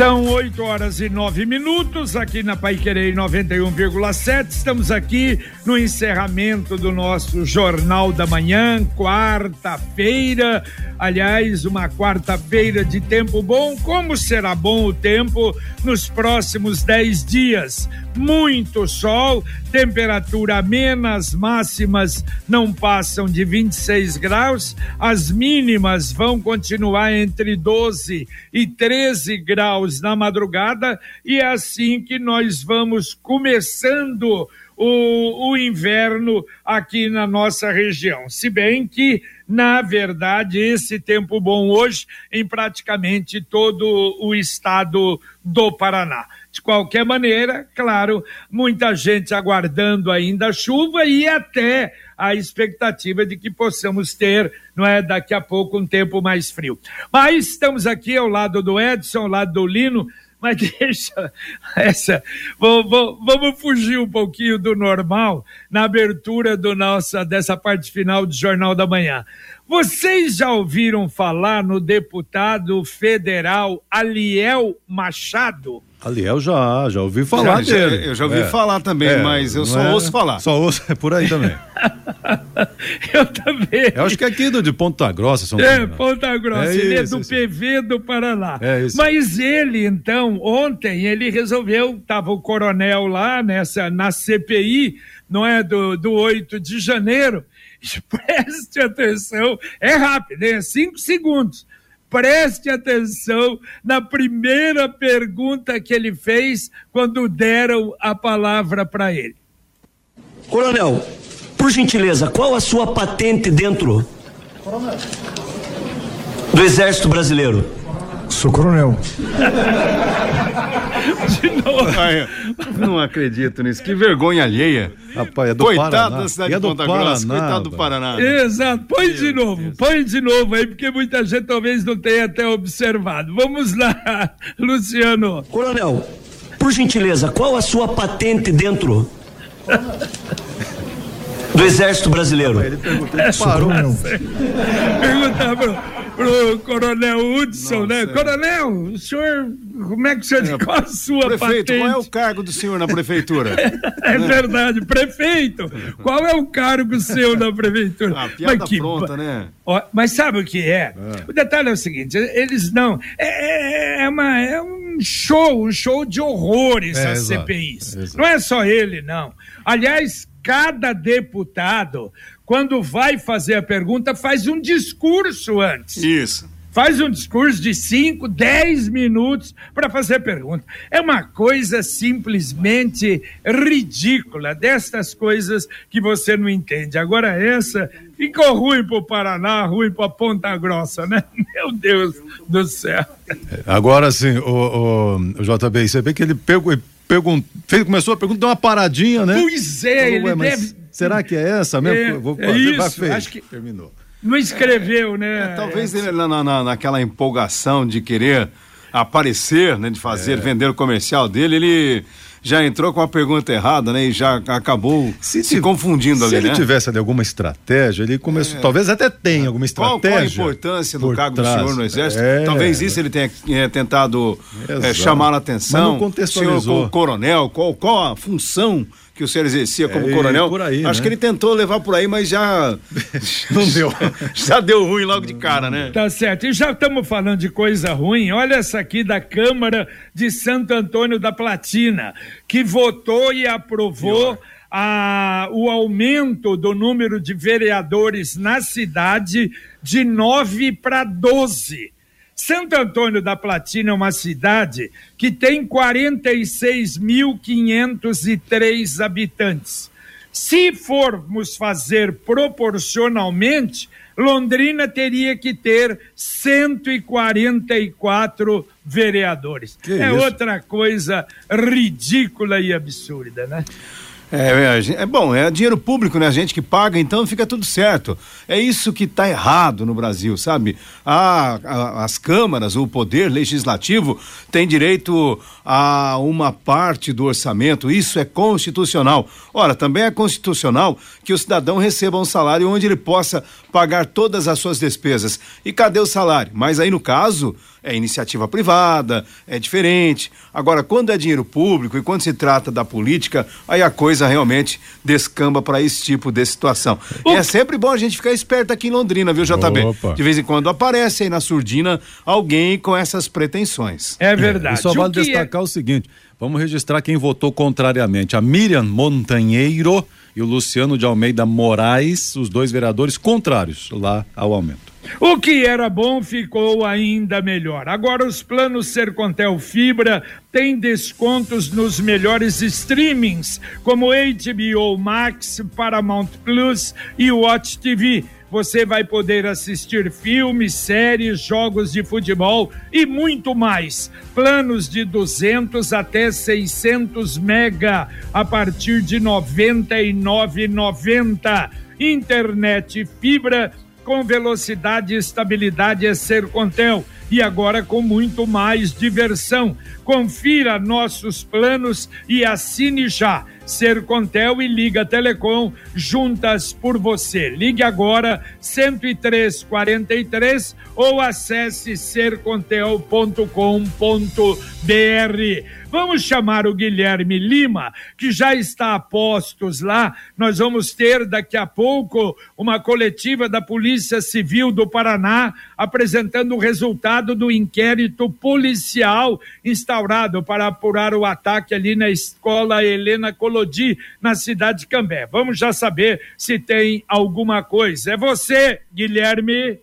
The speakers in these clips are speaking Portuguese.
São 8 horas e 9 minutos aqui na Pai Querer 91,7. Estamos aqui no encerramento do nosso Jornal da Manhã, quarta-feira. Aliás, uma quarta-feira de tempo bom. Como será bom o tempo nos próximos 10 dias? Muito sol, temperatura amena, as máximas não passam de 26 graus, as mínimas vão continuar entre 12 e 13 graus na madrugada, e é assim que nós vamos começando o, o inverno aqui na nossa região. Se bem que, na verdade, esse tempo bom hoje em praticamente todo o estado do Paraná. De qualquer maneira, claro, muita gente aguardando ainda a chuva e até a expectativa de que possamos ter, não é, daqui a pouco um tempo mais frio. Mas estamos aqui ao lado do Edson, ao lado do Lino, mas deixa essa. Vamos fugir um pouquinho do normal na abertura do nossa, dessa parte final do Jornal da Manhã. Vocês já ouviram falar no deputado federal Aliel Machado? Aliel já, já ouvi falar já, dele. Já, eu já ouvi é. falar também, é, mas eu só é, ouço falar. Só ouço, é por aí também. eu também. Eu acho que é aqui do, de Ponta Grossa, São Paulo. É, Ponta Grossa, é ele é do PV do Paraná. É isso. Mas ele, então, ontem, ele resolveu, estava o coronel lá nessa, na CPI, não é, do, do 8 de janeiro, preste atenção, é rápido, é cinco segundos preste atenção na primeira pergunta que ele fez quando deram a palavra para ele. Coronel, por gentileza, qual a sua patente dentro do Exército Brasileiro? Sou coronel. De novo. Ai, não acredito nisso. Que vergonha alheia. Rapaz, é do Coitado Paraná. da cidade é de Ponta Paraná, Grossa. Coitado do Paraná. Exato. Põe Meu de novo. Deus. Põe de novo aí, porque muita gente talvez não tenha até observado. Vamos lá, Luciano. Coronel, por gentileza, qual a sua patente dentro do Exército Brasileiro? Ele perguntou, ele parou. Perguntar pro Coronel Hudson, né? Coronel, o senhor, como é que o senhor, é, qual a sua prefeito, patente? qual é o cargo do senhor na prefeitura? é, verdade, prefeito, qual é o cargo seu na prefeitura? Ah, piada mas que, pronta, né? Ó, mas sabe o que é? é? O detalhe é o seguinte, eles não, é, é, é uma, é um show, um show de horrores é, as exato, CPIs. Exato. Não é só ele, não. Aliás, cada deputado quando vai fazer a pergunta, faz um discurso antes. Isso. Faz um discurso de 5, 10 minutos para fazer a pergunta. É uma coisa simplesmente ridícula, destas coisas que você não entende. Agora, essa ficou ruim para o Paraná, ruim para Ponta Grossa, né? Meu Deus do céu. Agora sim, o, o, o JB, você vê que ele pegou, pergun fez, começou a pergunta, deu uma paradinha, né? Pois é, ele deve Será que é essa mesmo? É, Vou fazer, é isso, fez. acho que terminou. Não escreveu, né? É, talvez ele na, na, naquela empolgação de querer aparecer, né, de fazer, é. vender o comercial dele, ele já entrou com a pergunta errada, né? E já acabou se, se confundindo se ali, Se ele né? tivesse ali alguma estratégia, ele começou, é. talvez até tenha alguma estratégia. Qual, qual a importância do cargo trás. do senhor no exército? É. Talvez isso ele tenha é, tentado é, chamar a atenção. Mas não contextualizou. Senhor, coronel, qual, qual a função que o senhor exercia como é, coronel. Aí, Acho né? que ele tentou levar por aí, mas já. Não deu. já deu ruim logo de cara, né? Tá certo. E já estamos falando de coisa ruim. Olha essa aqui da Câmara de Santo Antônio da Platina, que votou e aprovou. A, o aumento do número de vereadores na cidade de 9 para 12. Santo Antônio da Platina é uma cidade que tem 46.503 habitantes. Se formos fazer proporcionalmente, Londrina teria que ter 144 vereadores. Que é isso? outra coisa ridícula e absurda, né? É, é, é, bom, é dinheiro público, né? A gente que paga, então fica tudo certo. É isso que está errado no Brasil, sabe? A, a, as câmaras, o poder legislativo tem direito a uma parte do orçamento, isso é constitucional. Ora, também é constitucional que o cidadão receba um salário onde ele possa pagar todas as suas despesas. E cadê o salário? Mas aí, no caso, é iniciativa privada, é diferente. Agora, quando é dinheiro público e quando se trata da política, aí a coisa realmente descamba para esse tipo de situação. E é sempre bom a gente ficar esperto aqui em Londrina, viu, JB? Opa. De vez em quando aparece aí na surdina alguém com essas pretensões. É verdade. É, e só vale é destacar é... o seguinte: vamos registrar quem votou contrariamente. A Miriam Montanheiro e o Luciano de Almeida Moraes, os dois vereadores contrários lá ao aumento. O que era bom ficou ainda melhor. Agora os planos Sercontel Fibra têm descontos nos melhores streamings, como HBO Max, Paramount Plus e Watch TV. Você vai poder assistir filmes, séries, jogos de futebol e muito mais. Planos de 200 até 600 mega a partir de 99,90. Internet fibra com velocidade e estabilidade é Sercontel e agora com muito mais diversão. Confira nossos planos e assine já. Sercontel e Liga Telecom juntas por você. Ligue agora 10343 ou acesse sercontel.com.br. Vamos chamar o Guilherme Lima, que já está a postos lá. Nós vamos ter daqui a pouco uma coletiva da Polícia Civil do Paraná apresentando o resultado do inquérito policial instaurado para apurar o ataque ali na escola Helena Colodi, na cidade de Cambé. Vamos já saber se tem alguma coisa. É você, Guilherme.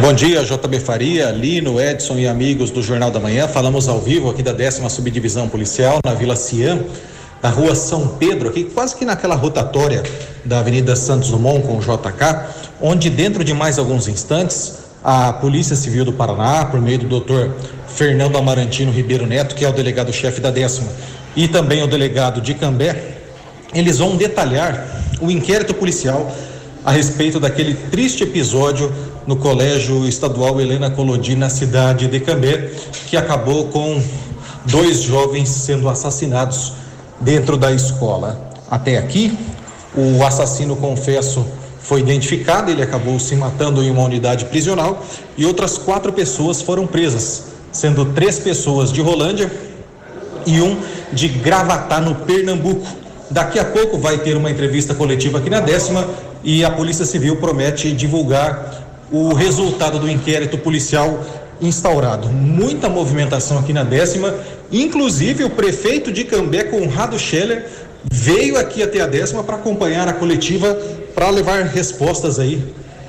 Bom dia, JB Faria, Lino, Edson e amigos do Jornal da Manhã. Falamos ao vivo aqui da décima subdivisão policial na Vila Cian, na rua São Pedro, aqui quase que naquela rotatória da Avenida Santos Dumont com o JK, onde dentro de mais alguns instantes a Polícia Civil do Paraná, por meio do Dr. Fernando Amarantino Ribeiro Neto, que é o delegado-chefe da décima, e também o delegado de Cambé, eles vão detalhar o inquérito policial a respeito daquele triste episódio no Colégio Estadual Helena Colodi, na cidade de Cambé, que acabou com dois jovens sendo assassinados dentro da escola. Até aqui, o assassino, confesso, foi identificado, ele acabou se matando em uma unidade prisional e outras quatro pessoas foram presas, sendo três pessoas de Rolândia e um de Gravatá, no Pernambuco. Daqui a pouco vai ter uma entrevista coletiva aqui na décima e a Polícia Civil promete divulgar o resultado do inquérito policial instaurado. Muita movimentação aqui na décima, inclusive o prefeito de Cambé, Conrado Scheller, veio aqui até a décima para acompanhar a coletiva, para levar respostas aí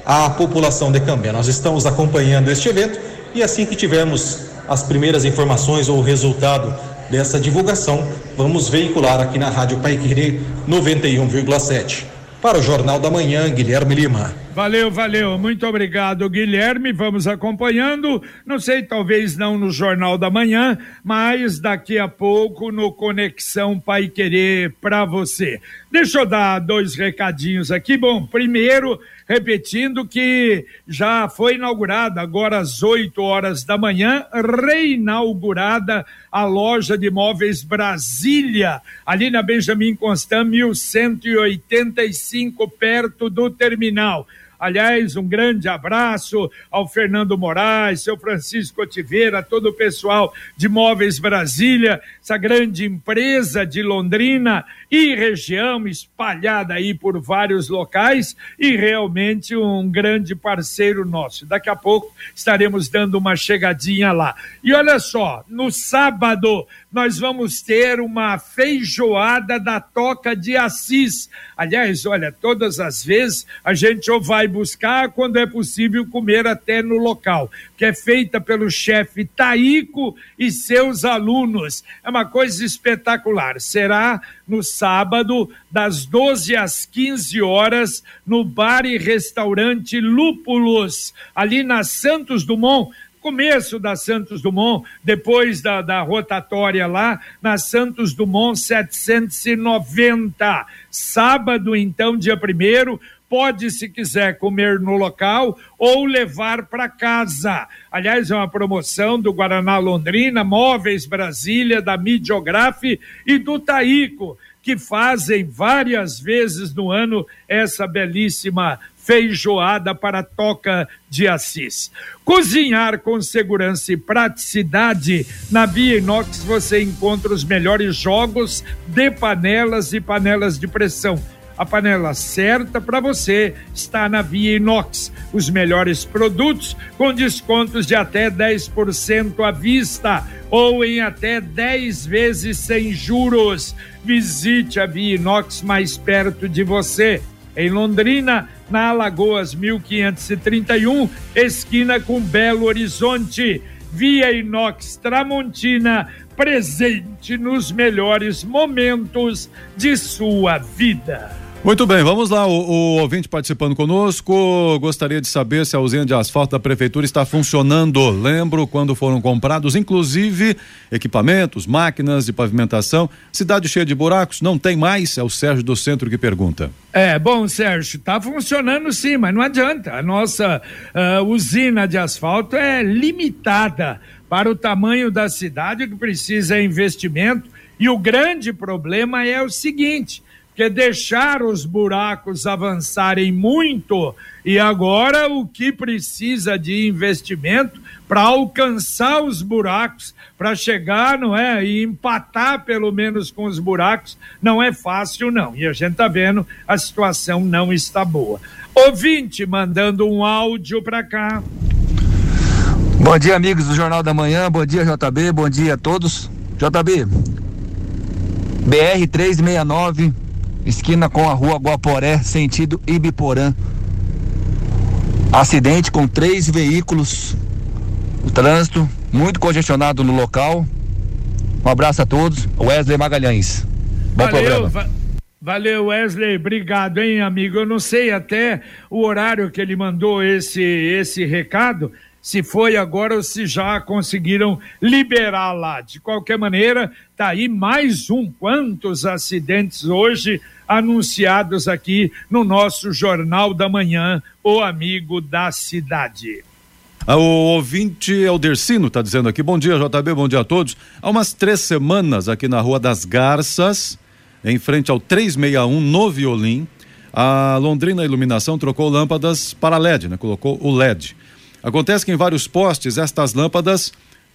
à população de Cambé. Nós estamos acompanhando este evento e assim que tivermos as primeiras informações ou o resultado dessa divulgação, vamos veicular aqui na Rádio Paiquerê 91,7. Para o Jornal da Manhã, Guilherme Lima. Valeu, valeu. Muito obrigado, Guilherme. Vamos acompanhando. Não sei, talvez não no Jornal da Manhã, mas daqui a pouco no Conexão Pai Querer para você. Deixa eu dar dois recadinhos aqui. Bom, primeiro repetindo que já foi inaugurada agora às 8 horas da manhã, reinaugurada a loja de móveis Brasília, ali na Benjamin Constant 1185, perto do terminal. Aliás, um grande abraço ao Fernando Moraes, seu Francisco Otiveira, todo o pessoal de Móveis Brasília, essa grande empresa de Londrina e região espalhada aí por vários locais e realmente um grande parceiro nosso. Daqui a pouco estaremos dando uma chegadinha lá. E olha só, no sábado nós vamos ter uma feijoada da Toca de Assis. Aliás, olha, todas as vezes a gente ou vai buscar quando é possível comer até no local, que é feita pelo chefe Taico e seus alunos. É uma coisa espetacular. Será no sábado, das 12 às 15 horas, no bar e restaurante Lúpulos, ali na Santos Dumont começo da Santos Dumont, depois da, da rotatória lá, na Santos Dumont 790. Sábado, então, dia primeiro, pode, se quiser, comer no local ou levar para casa. Aliás, é uma promoção do Guaraná Londrina, Móveis Brasília, da Midiografe e do Taíco, que fazem várias vezes no ano essa belíssima feijoada para Toca de Assis. Cozinhar com segurança e praticidade na Via Inox você encontra os melhores jogos de panelas e panelas de pressão. A panela certa para você está na Via Inox. Os melhores produtos com descontos de até 10% à vista ou em até 10 vezes sem juros. Visite a Via Inox mais perto de você. Em Londrina, na Alagoas 1531, esquina com Belo Horizonte. Via Inox Tramontina, presente nos melhores momentos de sua vida. Muito bem, vamos lá. O, o, ouvinte participando conosco gostaria de saber se a usina de asfalto da prefeitura está funcionando. Lembro quando foram comprados, inclusive, equipamentos, máquinas de pavimentação. Cidade cheia de buracos, não tem mais? É o Sérgio do Centro que pergunta. É, bom, Sérgio, está funcionando sim, mas não adianta. A nossa uh, usina de asfalto é limitada para o tamanho da cidade que precisa investimento. E o grande problema é o seguinte que deixar os buracos avançarem muito e agora o que precisa de investimento para alcançar os buracos, para chegar, não é, e empatar pelo menos com os buracos, não é fácil não. E a gente tá vendo a situação não está boa. Ouvinte mandando um áudio para cá. Bom dia, amigos do Jornal da Manhã. Bom dia, JB. Bom dia a todos. JB, BR 369 esquina com a rua Guaporé, sentido Ibiporã. Acidente com três veículos. O trânsito muito congestionado no local. Um abraço a todos. Wesley Magalhães. Bom Valeu, programa. Va Valeu, Wesley. Obrigado, hein, amigo. Eu não sei até o horário que ele mandou esse, esse recado se foi agora ou se já conseguiram liberar lá. De qualquer maneira, tá aí mais um. Quantos acidentes hoje anunciados aqui no nosso Jornal da Manhã, o amigo da cidade. Ah, o ouvinte Eldercino está dizendo aqui, bom dia JB, bom dia a todos. Há umas três semanas aqui na Rua das Garças, em frente ao 361 no Violim, a Londrina Iluminação trocou lâmpadas para LED, né? Colocou o LED. Acontece que em vários postes estas lâmpadas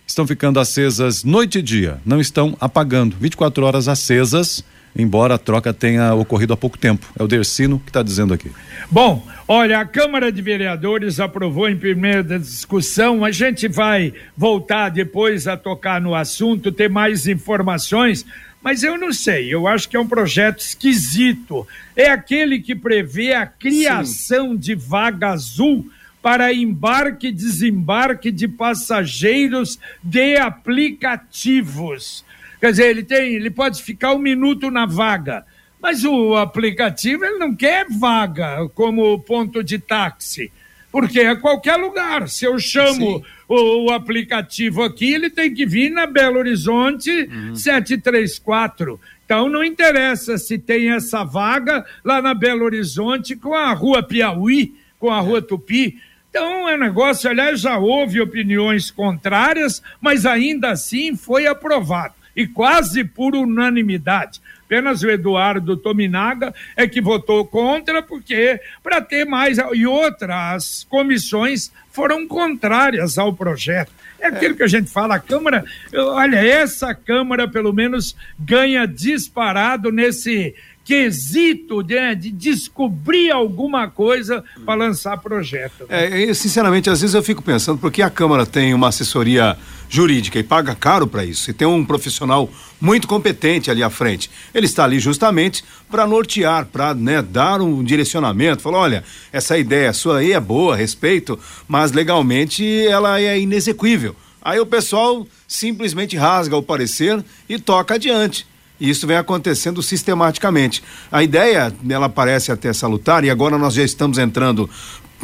estão ficando acesas noite e dia, não estão apagando, 24 horas acesas embora a troca tenha ocorrido há pouco tempo. É o Dercino que está dizendo aqui. Bom, olha, a Câmara de Vereadores aprovou em primeira discussão. A gente vai voltar depois a tocar no assunto, ter mais informações. Mas eu não sei, eu acho que é um projeto esquisito. É aquele que prevê a criação Sim. de vaga azul para embarque e desembarque de passageiros de aplicativos. Quer dizer, ele tem, ele pode ficar um minuto na vaga, mas o aplicativo ele não quer vaga como ponto de táxi, porque é qualquer lugar. Se eu chamo o, o, aplicativo aqui, ele tem que vir na Belo Horizonte uhum. 734. Então não interessa se tem essa vaga lá na Belo Horizonte com a Rua Piauí, com a Rua Tupi. Então é um negócio, aliás, já houve opiniões contrárias, mas ainda assim foi aprovado e quase por unanimidade. Apenas o Eduardo Tominaga é que votou contra, porque para ter mais. E outras comissões foram contrárias ao projeto. É aquilo que a gente fala, a Câmara, olha, essa Câmara pelo menos ganha disparado nesse quesito de, de descobrir alguma coisa para lançar projeto. Né? É, sinceramente, às vezes eu fico pensando, porque a Câmara tem uma assessoria jurídica e paga caro para isso, e tem um profissional muito competente ali à frente. Ele está ali justamente para nortear, para né, dar um direcionamento, falar, olha, essa ideia sua aí é boa, respeito, mas legalmente ela é inexequível. Aí o pessoal simplesmente rasga o parecer e toca adiante. E isso vem acontecendo sistematicamente. A ideia, ela parece até salutar, e agora nós já estamos entrando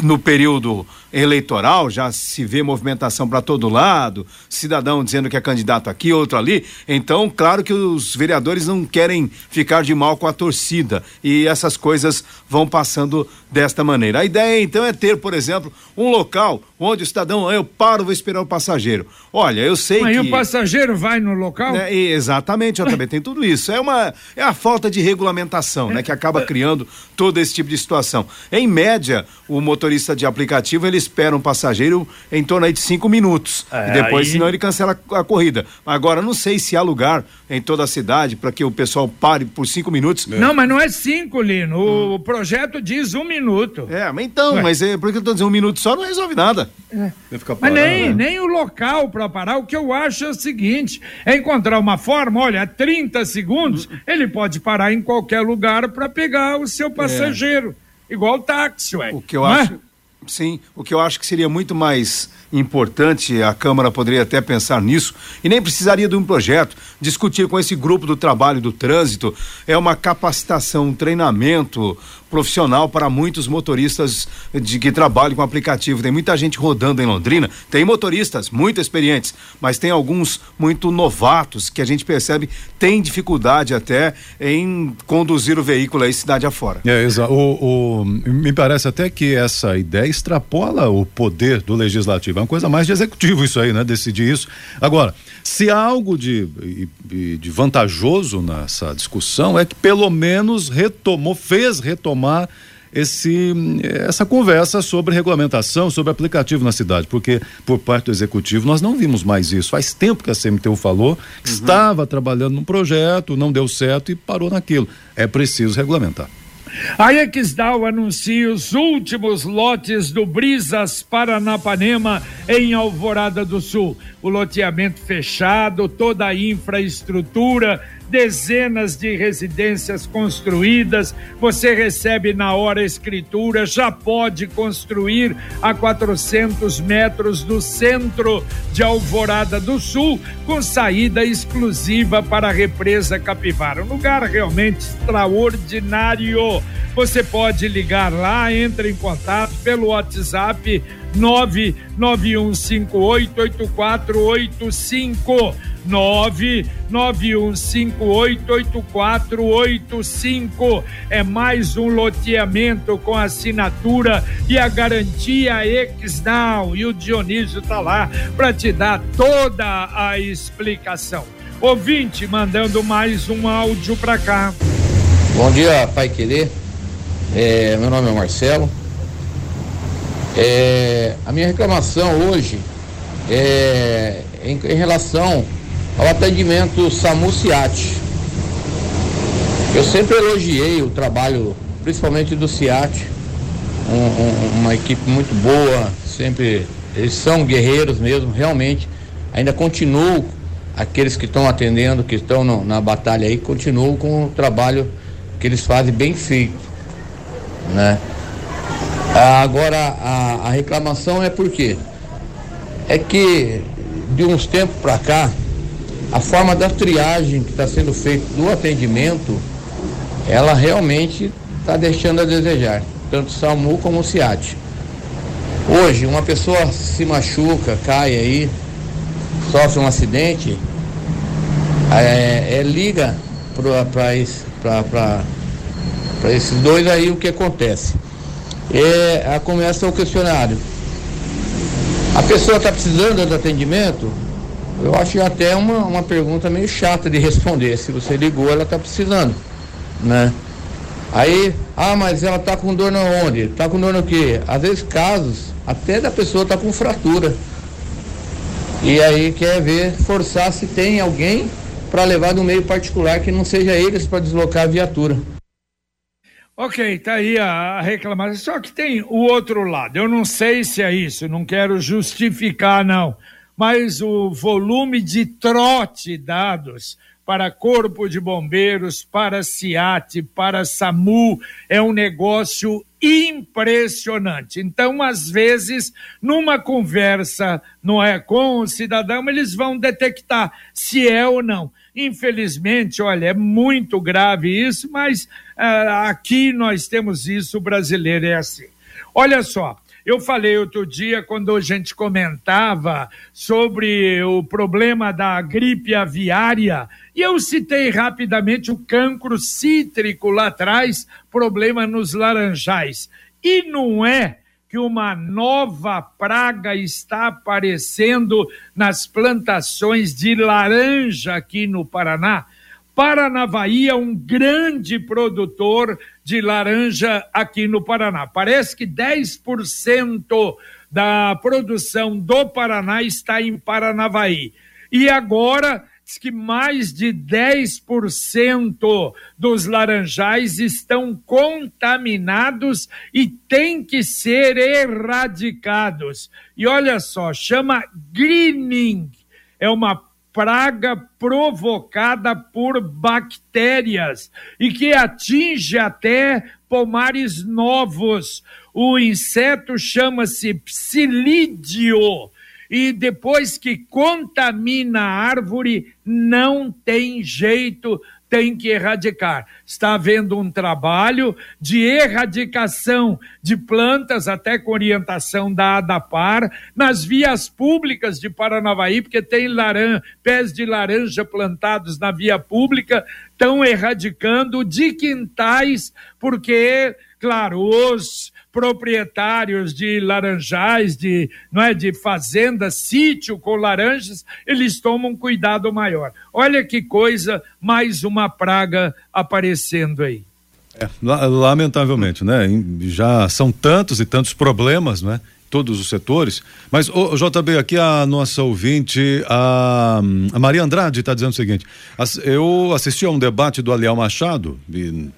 no período eleitoral, já se vê movimentação para todo lado, cidadão dizendo que é candidato aqui, outro ali. Então, claro que os vereadores não querem ficar de mal com a torcida e essas coisas vão passando desta maneira. A ideia então é ter, por exemplo, um local onde o cidadão, ah, eu paro, vou esperar o passageiro. Olha, eu sei Mas que. Mas o passageiro vai no local? É, exatamente, eu também tem tudo isso. É uma é a falta de regulamentação, né, que acaba criando todo esse tipo de situação. Em média, o motorista de aplicativo ele espera um passageiro em torno aí de cinco minutos é, e depois, aí... senão ele cancela a, a corrida. Agora, não sei se há lugar em toda a cidade para que o pessoal pare por cinco minutos. Não, mas não é cinco, Lino. O hum. projeto diz um minuto. É, mas então, Ué. mas é porque eu tô dizendo um minuto só não resolve nada. É. Mas nem, né? nem o local para parar, o que eu acho é o seguinte: é encontrar uma forma, olha, 30 segundos, ele pode parar em qualquer lugar para pegar o seu passageiro. É. Igual o táxi, ué. O que eu acho. Sim, o que eu acho que seria muito mais importante, a Câmara poderia até pensar nisso, e nem precisaria de um projeto, discutir com esse grupo do trabalho do trânsito, é uma capacitação, um treinamento profissional para muitos motoristas de que trabalham com aplicativo. Tem muita gente rodando em Londrina, tem motoristas muito experientes, mas tem alguns muito novatos que a gente percebe tem dificuldade até em conduzir o veículo aí cidade afora. É, exato. O, o, me parece até que essa ideia extrapola o poder do legislativo. É uma coisa mais de executivo isso aí, né? Decidir isso. Agora, se há algo de, de vantajoso nessa discussão é que pelo menos retomou, fez retomar esse, essa conversa sobre regulamentação, sobre aplicativo na cidade, porque por parte do executivo nós não vimos mais isso. Faz tempo que a CMTU falou que uhum. estava trabalhando num projeto, não deu certo e parou naquilo. É preciso regulamentar. A Exdal anuncia os últimos lotes do Brisas Paranapanema em Alvorada do Sul. O loteamento fechado, toda a infraestrutura dezenas de residências construídas, você recebe na hora escritura, já pode construir a 400 metros do centro de Alvorada do Sul, com saída exclusiva para a represa Capivara. Um lugar realmente extraordinário. Você pode ligar lá, entre em contato pelo WhatsApp 991588485 991588485 é mais um loteamento com assinatura e a garantia Exdal e o Dionísio tá lá para te dar toda a explicação. Ouvinte mandando mais um áudio para cá. Bom dia, Pai Querer. É, meu nome é Marcelo. É, a minha reclamação hoje é em, em relação ao atendimento SAMU CIAT. Eu sempre elogiei o trabalho, principalmente do CIAT, um, um, uma equipe muito boa, sempre eles são guerreiros mesmo, realmente. Ainda continuam aqueles que estão atendendo, que estão na batalha aí, continuam com o trabalho que eles fazem bem feito, né? Agora a, a reclamação é por quê? É que de uns tempos para cá a forma da triagem que está sendo feita do atendimento, ela realmente está deixando a desejar, tanto SAMU como o CIAT. Hoje, uma pessoa se machuca, cai aí, sofre um acidente, é, é liga para esse, esses dois aí o que acontece. É, começa o questionário. A pessoa está precisando de atendimento? Eu acho até uma, uma pergunta meio chata de responder. Se você ligou, ela está precisando, né? Aí, ah, mas ela está com dor na onde? Está com dor no quê? Às vezes casos, até da pessoa está com fratura. E aí quer ver, forçar se tem alguém para levar no meio particular que não seja eles para deslocar a viatura. Ok, tá aí a reclamação. Só que tem o outro lado. Eu não sei se é isso, não quero justificar, não mas o volume de trote dados para Corpo de Bombeiros, para SIAT, para SAMU, é um negócio impressionante. Então, às vezes, numa conversa não é com o cidadão, eles vão detectar se é ou não. Infelizmente, olha, é muito grave isso, mas uh, aqui nós temos isso, o brasileiro é assim. Olha só, Eu falei outro dia, quando a gente comentava sobre o problema da gripe aviária, e eu citei rapidamente o cancro cítrico lá atrás, problema nos laranjais. E não é que uma nova praga está aparecendo nas plantações de laranja aqui no Paraná. Paranavaí é um grande produtor de laranja aqui no Paraná. Parece que 10% da produção do Paraná está em Paranavaí. E agora diz que mais de 10% dos laranjais estão contaminados e têm que ser erradicados. E olha só, chama greening. É uma praga provocada por bactérias e que atinge até pomares novos. O inseto chama-se psilídeo e depois que contamina a árvore, não tem jeito, tem que erradicar. Está havendo um trabalho de erradicação de plantas, até com orientação da ADAPAR, nas vias públicas de Paranavaí, porque tem laran pés de laranja plantados na via pública, estão erradicando de quintais, porque, claro, os proprietários de laranjais, de, não é, de fazenda, sítio com laranjas, eles tomam cuidado maior. Olha que coisa, mais uma praga aparecendo aí. É, lamentavelmente, né? Já são tantos e tantos problemas, né? Todos os setores. Mas, o JB, aqui a nossa ouvinte, a, a Maria Andrade, está dizendo o seguinte: eu assisti a um debate do Aliel Machado,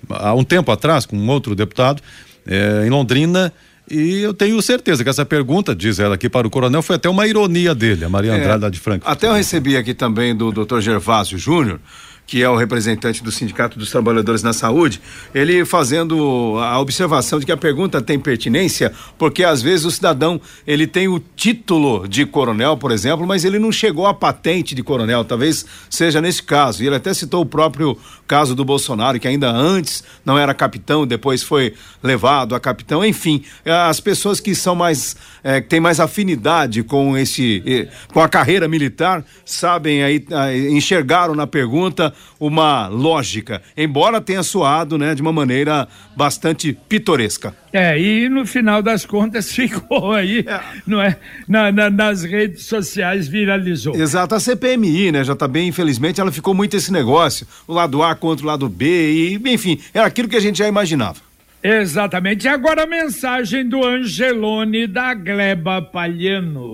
há um tempo atrás, com um outro deputado, é, em Londrina. E eu tenho certeza que essa pergunta, diz ela aqui para o coronel, foi até uma ironia dele, a Maria é, Andrade de Franca. Até eu recebi aqui também do Dr. Gervásio Júnior, que é o representante do Sindicato dos Trabalhadores na Saúde, ele fazendo a observação de que a pergunta tem pertinência, porque às vezes o cidadão ele tem o título de coronel, por exemplo, mas ele não chegou à patente de coronel, talvez seja nesse caso. E ele até citou o próprio caso do Bolsonaro, que ainda antes não era capitão, depois foi levado a capitão. Enfim, as pessoas que são mais, é, que têm mais afinidade com esse, com a carreira militar, sabem aí, enxergaram na pergunta uma lógica, embora tenha soado, né, de uma maneira bastante pitoresca. É, e no final das contas ficou aí, é. não é? Na, na, nas redes sociais viralizou. Exato, a CPMI, né, já tá bem, infelizmente, ela ficou muito esse negócio, o lado A contra o lado B, e, enfim, era aquilo que a gente já imaginava. Exatamente. E agora a mensagem do Angelone da Gleba Palhano.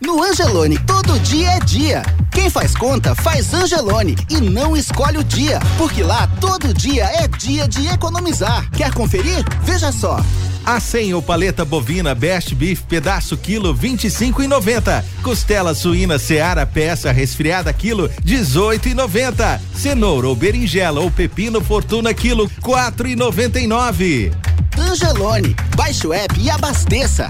No Angelone, todo dia é dia. Quem faz conta, faz Angelone e não escolhe o dia, porque lá todo dia é dia de economizar. Quer conferir? Veja só. A 100 ou paleta bovina Best Beef pedaço quilo 25 e 90. Costela suína Seara peça resfriada quilo 18 e 90. Cenoura ou berinjela ou pepino Fortuna quilo 4 e 99. Angelone, baixe o app e abasteça.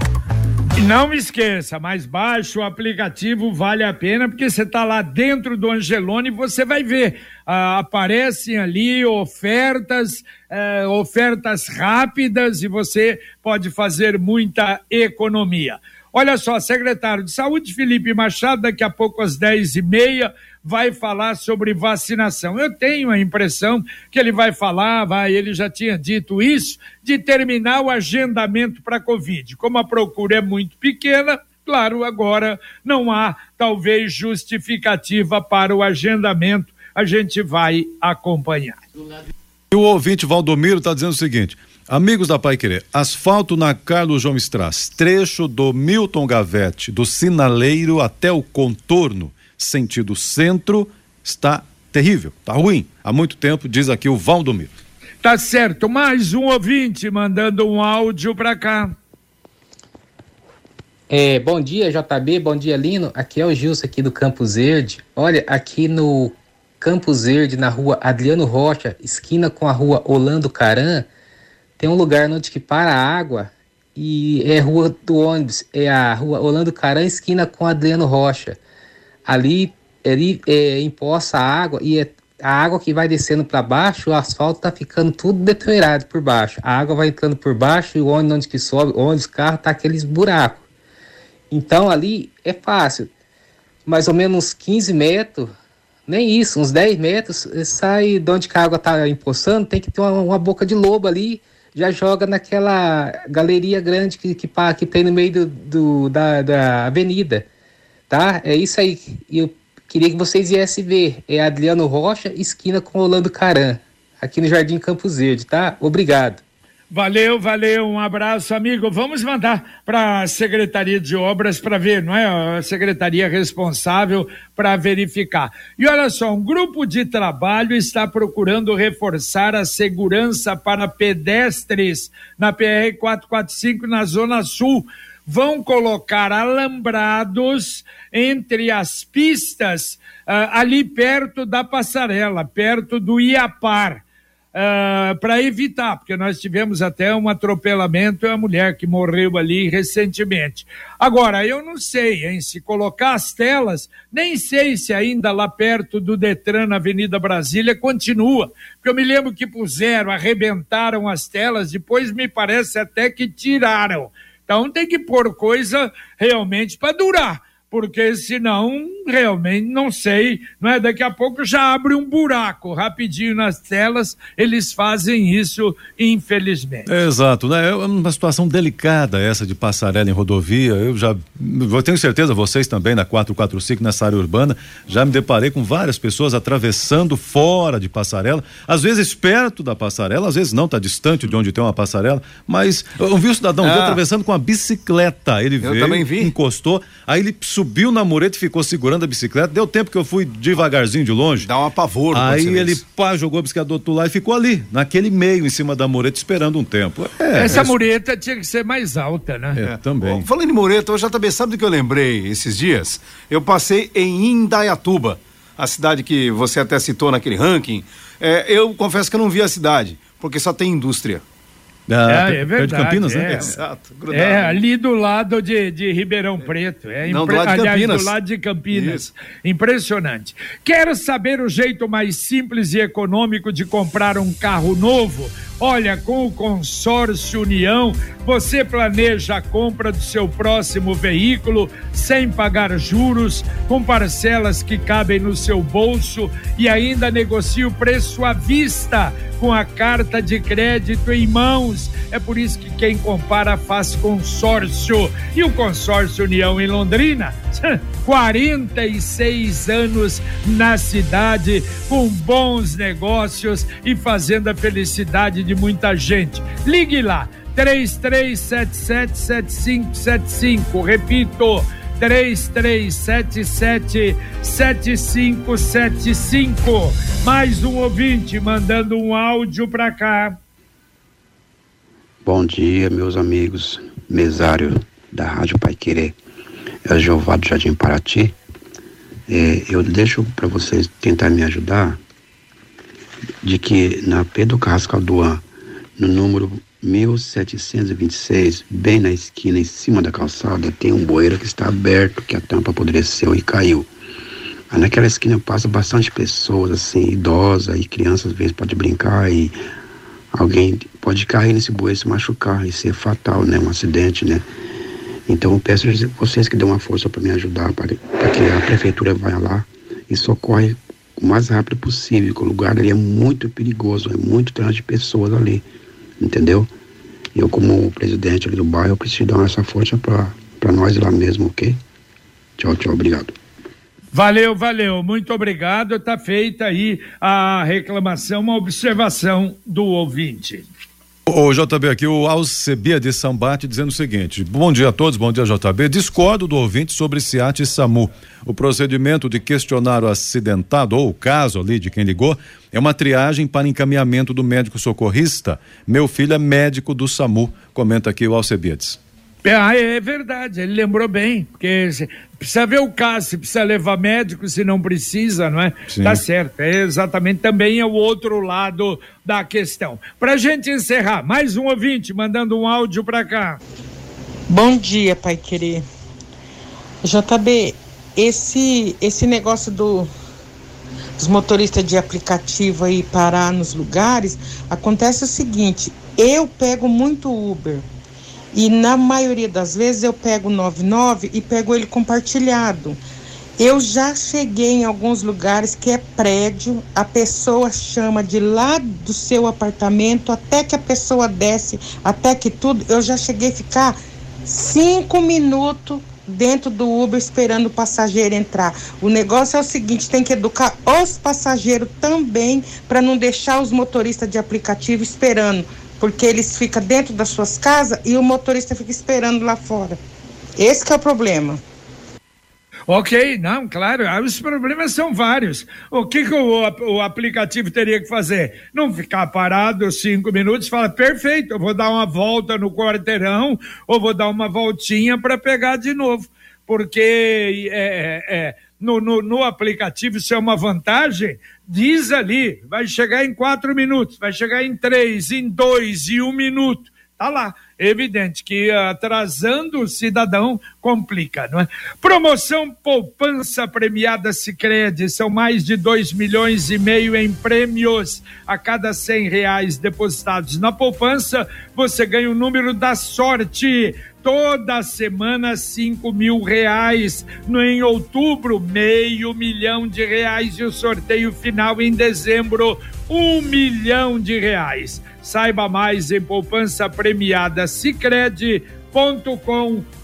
E não esqueça, mais baixo o aplicativo vale a pena, porque você está lá dentro do Angelone e você vai ver. Ah, aparecem ali ofertas, eh, ofertas rápidas e você pode fazer muita economia. Olha só, secretário de Saúde, Felipe Machado, daqui a pouco às dez e meia, vai falar sobre vacinação. Eu tenho a impressão que ele vai falar, vai, ele já tinha dito isso, de terminar o agendamento para Covid. Como a procura é muito pequena, claro, agora não há talvez justificativa para o agendamento. A gente vai acompanhar. E o ouvinte Valdomiro está dizendo o seguinte: Amigos da Pai Querer, asfalto na Carlos João Stras, trecho do Milton Gavete, do sinaleiro até o contorno sentido centro, está terrível, está ruim. Há muito tempo, diz aqui o Valdomiro. Tá certo, mais um ouvinte mandando um áudio para cá. É, bom dia, JB, bom dia, Lino. Aqui é o Gilson aqui do Campos Verde. Olha, aqui no Campos Verde, na rua Adriano Rocha, esquina com a rua Orlando Caran, tem um lugar onde que para a água e é rua do ônibus, é a rua Orlando Caran, esquina com Adriano Rocha ali, ali é, imposta a água e é, a água que vai descendo para baixo, o asfalto tá ficando tudo deteriorado por baixo. A água vai entrando por baixo e o ônibus onde que sobe, onde os carros tá aqueles buracos. Então ali é fácil. Mais ou menos 15 metros, nem isso, uns 10 metros, sai de onde a água tá empoçando, tem que ter uma, uma boca de lobo ali, já joga naquela galeria grande que, que, que tem no meio do, do da, da avenida. Tá? É isso aí. Eu queria que vocês viessem ver. É Adriano Rocha, esquina com Orlando Caran, aqui no Jardim Campos Verde, tá? Obrigado. Valeu, valeu, um abraço, amigo. Vamos mandar para a Secretaria de Obras para ver, não é? A secretaria responsável para verificar. E olha só, um grupo de trabalho está procurando reforçar a segurança para pedestres na PR 445 na Zona Sul. Vão colocar alambrados entre as pistas uh, ali perto da passarela, perto do Iapar uh, ah, para evitar, porque nós tivemos até um atropelamento e uma mulher que morreu ali recentemente. Agora, eu não sei, hein, se colocar as telas, nem sei se ainda lá perto do Detran, na Avenida Brasília, continua. Porque eu me lembro que puseram, arrebentaram as telas, depois me parece até que tiraram. Então tem que pôr coisa realmente para durar porque senão realmente não sei, não é? Daqui a pouco já abre um buraco rapidinho nas telas, eles fazem isso, infelizmente. É, exato, né? É uma situação delicada essa de passarela em rodovia. Eu já, eu tenho certeza, vocês também na 445 nessa área urbana, já me deparei com várias pessoas atravessando fora de passarela, às vezes perto da passarela, às vezes não, está distante de onde tem uma passarela, mas eu vi o cidadão ah. atravessando com a bicicleta, ele eu veio, encostou, aí ele subiu na mureta e ficou segurando a bicicleta. Deu tempo que eu fui devagarzinho de longe. Dá um apavoro. Aí ele pá, jogou a bicicleta do outro lado e ficou ali, naquele meio, em cima da mureta, esperando um tempo. É, Essa é... mureta tinha que ser mais alta, né? É, também. falando em mureta, eu já também sabe do que eu lembrei esses dias? Eu passei em Indaiatuba, a cidade que você até citou naquele ranking. É, eu confesso que eu não vi a cidade, porque só tem indústria. Ah, é, é verdade. De Campinas, né? É, Exato. Grudado. É, ali do lado de, de Ribeirão Preto. É Não, impre... do lado de Campinas. Aliás, do lado de Campinas. Isso. Impressionante. Quer saber o jeito mais simples e econômico de comprar um carro novo? Olha, com o consórcio União, você planeja a compra do seu próximo veículo sem pagar juros, com parcelas que cabem no seu bolso e ainda negocia o preço à vista com a carta de crédito em mãos. É por isso que quem compara faz consórcio. E o consórcio União em Londrina 46 anos na cidade, com bons negócios e fazendo a felicidade de muita gente. Ligue lá, 33777575. Repito, 33777575. Mais um ouvinte mandando um áudio para cá. Bom dia, meus amigos. Mesário da Rádio Pai Querer é Jeová do Jardim Paraty. É, eu deixo para vocês tentar me ajudar de que na Pedro Carrascal Duan, no número 1726, bem na esquina em cima da calçada, tem um bueiro que está aberto, que a tampa apodreceu e caiu. Aí naquela esquina passa bastante pessoas, assim, idosas e crianças às vezes pode brincar e alguém pode cair nesse e se machucar e ser fatal, né? Um acidente, né? Então eu peço a vocês que dêem uma força para me ajudar, para que a prefeitura vá lá e socorre o mais rápido possível, que o lugar ali é muito perigoso, é muito trânsito de pessoas ali, entendeu? Eu, como presidente ali do bairro, preciso dar essa força para nós lá mesmo, ok? Tchau, tchau, obrigado. Valeu, valeu, muito obrigado. Está feita aí a reclamação, uma observação do ouvinte. O JB aqui, o Alcebia de Sambate dizendo o seguinte: Bom dia a todos, bom dia JB. Discordo do ouvinte sobre SIAT e SAMU. O procedimento de questionar o acidentado ou o caso ali de quem ligou é uma triagem para encaminhamento do médico socorrista. Meu filho é médico do SAMU, comenta aqui o Alcebiades. É, é verdade, ele lembrou bem, porque precisa ver o caso, se precisa levar médico, se não precisa, não é? Sim. Tá certo, é exatamente também é o outro lado da questão. Pra gente encerrar, mais um ouvinte mandando um áudio pra cá. Bom dia, pai querer. JB, esse, esse negócio do os motoristas de aplicativo aí parar nos lugares, acontece o seguinte, eu pego muito Uber. E na maioria das vezes eu pego o 99 e pego ele compartilhado. Eu já cheguei em alguns lugares que é prédio, a pessoa chama de lá do seu apartamento até que a pessoa desce, até que tudo. Eu já cheguei a ficar cinco minutos dentro do Uber esperando o passageiro entrar. O negócio é o seguinte: tem que educar os passageiros também para não deixar os motoristas de aplicativo esperando, porque eles ficam dentro das suas casas e o motorista fica esperando lá fora. Esse é o problema. Ok, não, claro, ah, os problemas são vários. O que, que o, o aplicativo teria que fazer? Não ficar parado cinco minutos, fala, perfeito, eu vou dar uma volta no quarteirão ou vou dar uma voltinha para pegar de novo. Porque é, é, é, no, no, no aplicativo isso é uma vantagem, diz ali, vai chegar em quatro minutos, vai chegar em três, em dois, e um minuto. Tá lá evidente que atrasando o cidadão complica, não é? Promoção Poupança Premiada Sicredi são mais de dois milhões e meio em prêmios. A cada cem reais depositados na poupança, você ganha o número da sorte toda semana cinco mil reais. No, em outubro, meio milhão de reais e o sorteio final em dezembro, um milhão de reais. Saiba mais em poupança premiada Sicredi.com.br.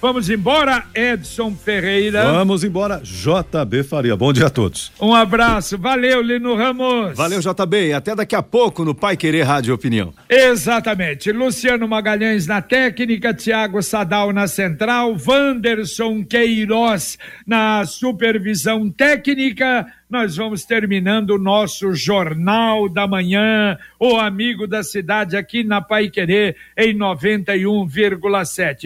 Vamos embora, Edson Ferreira. Vamos embora, JB Faria. Bom dia a todos. Um abraço, valeu, Lino Ramos. Valeu, JB, e até daqui a pouco no Pai Querer Rádio Opinião. Exatamente. Luciano Magalhães na técnica, Tiago Sadal na central, Wanderson Queiroz na supervisão técnica nós vamos terminando o nosso Jornal da Manhã, o amigo da cidade aqui na Pai Querer, em 91,7.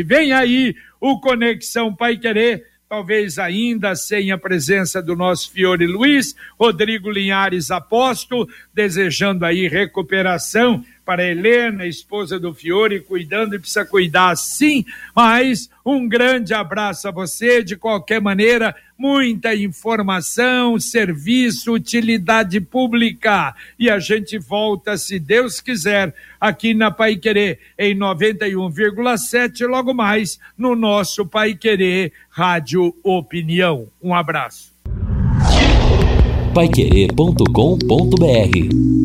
Vem aí o Conexão Pai Querer talvez ainda sem a presença do nosso Fiore Luiz, Rodrigo Linhares Aposto, desejando aí recuperação para Helena, esposa do Fiore, cuidando e precisa cuidar sim, mas um grande abraço a você, de qualquer maneira, muita informação, serviço, utilidade pública. E a gente volta, se Deus quiser, aqui na Pai Querer, em 91,7, logo mais no nosso Pai Querer Rádio Opinião. Um abraço. Paiquerê.com.br